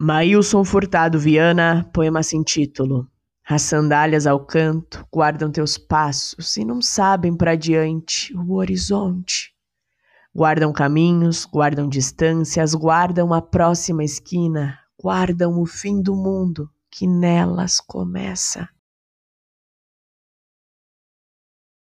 Maílson Furtado Viana, poema sem título. As sandálias ao canto guardam teus passos e não sabem para diante o horizonte. Guardam caminhos, guardam distâncias, guardam a próxima esquina, guardam o fim do mundo que nelas começa.